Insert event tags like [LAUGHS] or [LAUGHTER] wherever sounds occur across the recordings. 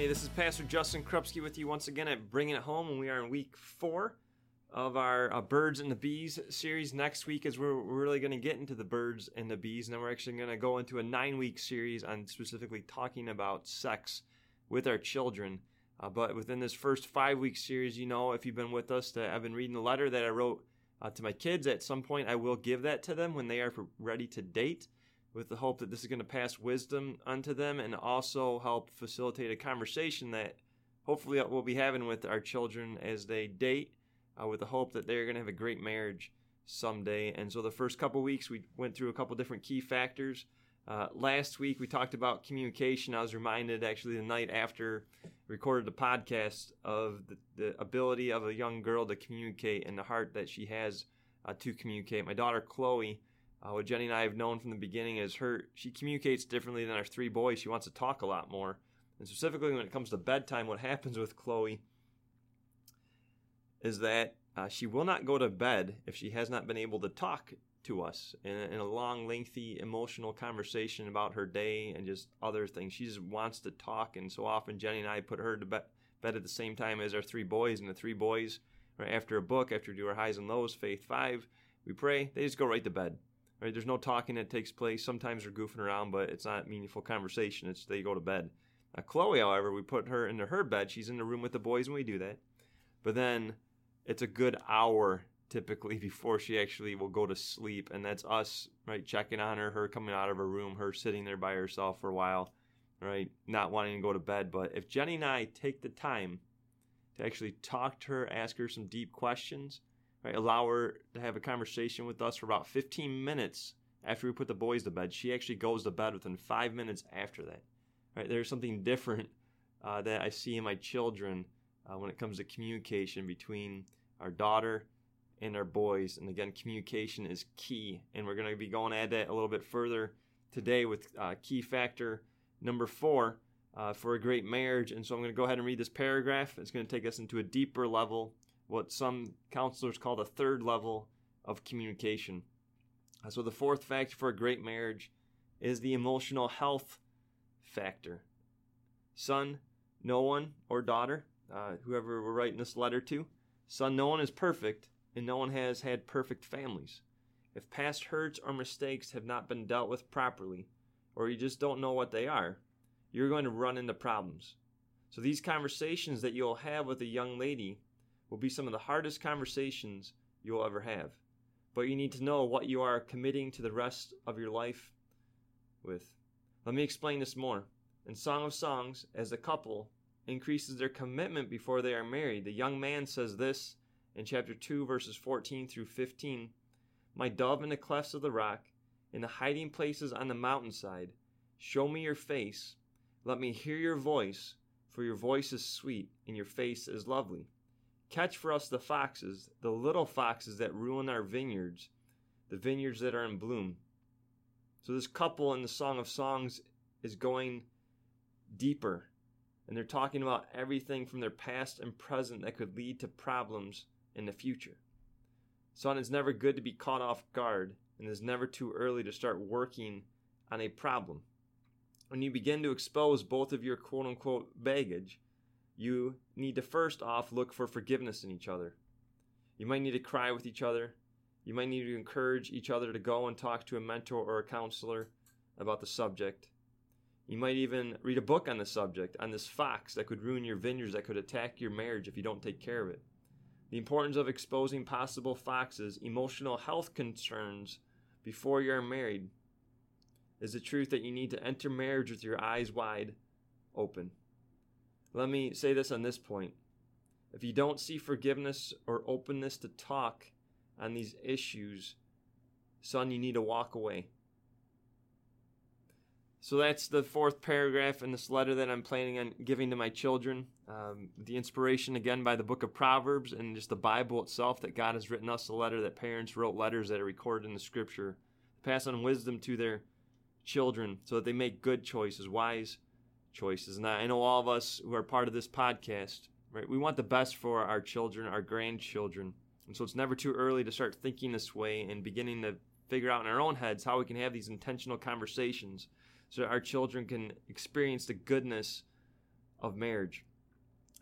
Hey, this is Pastor Justin Krupski with you once again at Bringing It Home, and we are in week four of our uh, Birds and the Bees series. Next week is where we're really going to get into the birds and the bees, and then we're actually going to go into a nine week series on specifically talking about sex with our children. Uh, but within this first five week series, you know, if you've been with us, I've been reading the letter that I wrote uh, to my kids. At some point, I will give that to them when they are ready to date with the hope that this is going to pass wisdom unto them and also help facilitate a conversation that hopefully we'll be having with our children as they date uh, with the hope that they're going to have a great marriage someday. And so the first couple weeks we went through a couple different key factors. Uh, last week we talked about communication. I was reminded actually the night after recorded the podcast of the, the ability of a young girl to communicate and the heart that she has uh, to communicate. My daughter Chloe uh, what Jenny and I have known from the beginning is her she communicates differently than our three boys. She wants to talk a lot more, and specifically when it comes to bedtime, what happens with Chloe is that uh, she will not go to bed if she has not been able to talk to us in a, in a long, lengthy, emotional conversation about her day and just other things. She just wants to talk, and so often Jenny and I put her to bed, bed at the same time as our three boys, and the three boys, right after a book, after we do our highs and lows, faith five, we pray, they just go right to bed Right? There's no talking that takes place. Sometimes they're goofing around, but it's not meaningful conversation. It's they go to bed. Now, Chloe, however, we put her into her bed. She's in the room with the boys when we do that. But then it's a good hour typically [LAUGHS] before she actually will go to sleep. And that's us, right, checking on her, her coming out of her room, her sitting there by herself for a while, right, not wanting to go to bed. But if Jenny and I take the time to actually talk to her, ask her some deep questions, right? Allow her to have a conversation with us for about 15 minutes after we put the boys to bed. She actually goes to bed within five minutes after that. Right? There's something different uh, that I see in my children uh, when it comes to communication between our daughter and our boys. And again, communication is key. And we're going to be going at that a little bit further today with uh, key factor number four uh, for a great marriage. And so I'm going to go ahead and read this paragraph. It's going to take us into a deeper level what some counselors call the third level of communication. So, the fourth factor for a great marriage is the emotional health factor. Son, no one, or daughter, uh, whoever we're writing this letter to, son, no one is perfect, and no one has had perfect families. If past hurts or mistakes have not been dealt with properly, or you just don't know what they are, you're going to run into problems. So, these conversations that you'll have with a young lady will be some of the hardest conversations you'll ever have. But you need to know what you are committing to the rest of your life with. Let me explain this more. In Song of Songs, as a couple increases their commitment before they are married, the young man says this in chapter 2, verses 14 through 15 My dove in the clefts of the rock, in the hiding places on the mountainside, show me your face. Let me hear your voice, for your voice is sweet, and your face is lovely. Catch for us the foxes, the little foxes that ruin our vineyards, the vineyards that are in bloom. So, this couple in the Song of Songs is going deeper, and they're talking about everything from their past and present that could lead to problems in the future. Son, it's never good to be caught off guard, and it's never too early to start working on a problem. When you begin to expose both of your quote unquote baggage, you need to first off look for forgiveness in each other. You might need to cry with each other. You might need to encourage each other to go and talk to a mentor or a counselor about the subject. You might even read a book on the subject, on this fox that could ruin your vineyards, that could attack your marriage if you don't take care of it. The importance of exposing possible foxes, emotional health concerns before you're married is the truth that you need to enter marriage with your eyes wide open. Let me say this on this point. If you don't see forgiveness or openness to talk on these issues, son, you need to walk away. So that's the fourth paragraph in this letter that I'm planning on giving to my children. Um, the inspiration, again, by the book of Proverbs and just the Bible itself, that God has written us a letter, that parents wrote letters that are recorded in the scripture, pass on wisdom to their children so that they make good choices, wise choices. And I know all of us who are part of this podcast, right? We want the best for our children, our grandchildren. And so it's never too early to start thinking this way and beginning to figure out in our own heads how we can have these intentional conversations so our children can experience the goodness of marriage.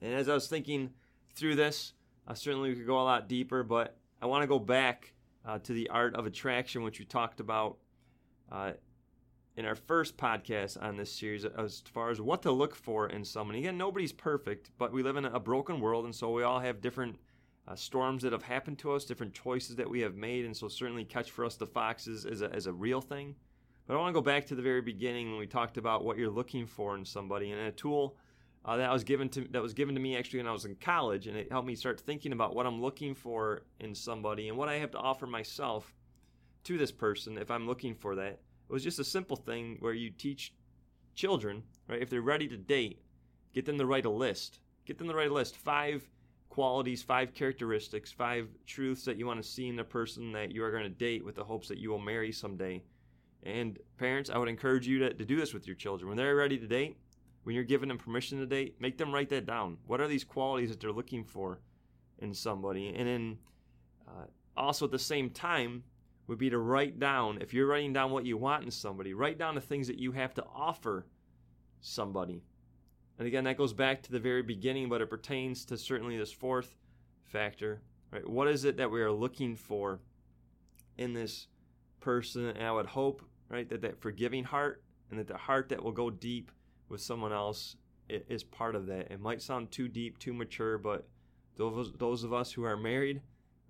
And as I was thinking through this, uh, certainly we could go a lot deeper, but I want to go back uh, to the art of attraction, which we talked about uh, in our first podcast on this series as far as what to look for in someone. Again, nobody's perfect, but we live in a broken world, and so we all have different uh, storms that have happened to us, different choices that we have made, and so certainly catch for us the foxes is a, is a real thing. But I want to go back to the very beginning when we talked about what you're looking for in somebody, and a tool uh, that was given to that was given to me actually when I was in college, and it helped me start thinking about what I'm looking for in somebody and what I have to offer myself to this person if I'm looking for that. It was just a simple thing where you teach children, right, if they're ready to date, get them to write a list. Get them to write a list. Five qualities, five characteristics, five truths that you want to see in a person that you are going to date with the hopes that you will marry someday. And parents, I would encourage you to, to do this with your children. When they're ready to date, when you're giving them permission to date, make them write that down. What are these qualities that they're looking for in somebody? And then uh, also at the same time, would be to write down, if you're writing down what you want in somebody, write down the things that you have to offer somebody. And again, that goes back to the very beginning, but it pertains to certainly this fourth factor. Right? What is it that we are looking for in this person? And I would hope, right, that that forgiving heart and that the heart that will go deep with someone else is part of that. It might sound too deep, too mature, but those those of us who are married,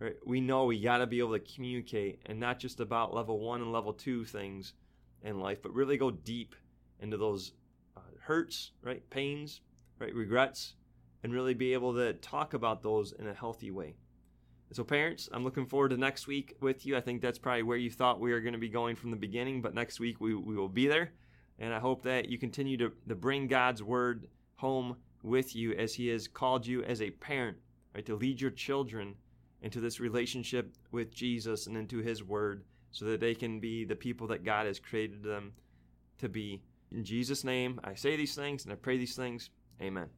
Right? We know we got to be able to communicate and not just about level one and level two things in life, but really go deep into those uh, hurts, right? Pains, right? Regrets, and really be able to talk about those in a healthy way. so, parents, I'm looking forward to next week with you. I think that's probably where you thought we were going to be going from the beginning, but next week we, we will be there. And I hope that you continue to, to bring God's word home with you as He has called you as a parent, right? To lead your children into this relationship with Jesus and into His Word so that they can be the people that God has created them to be. In Jesus' name, I say these things and I pray these things. Amen.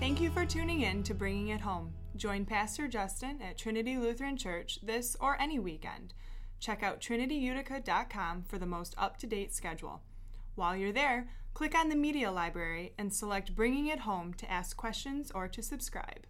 Thank you for tuning in to Bringing It Home. Join Pastor Justin at Trinity Lutheran Church this or any weekend. Check out trinityutica.com for the most up to date schedule. While you're there, click on the Media Library and select Bringing It Home to ask questions or to subscribe.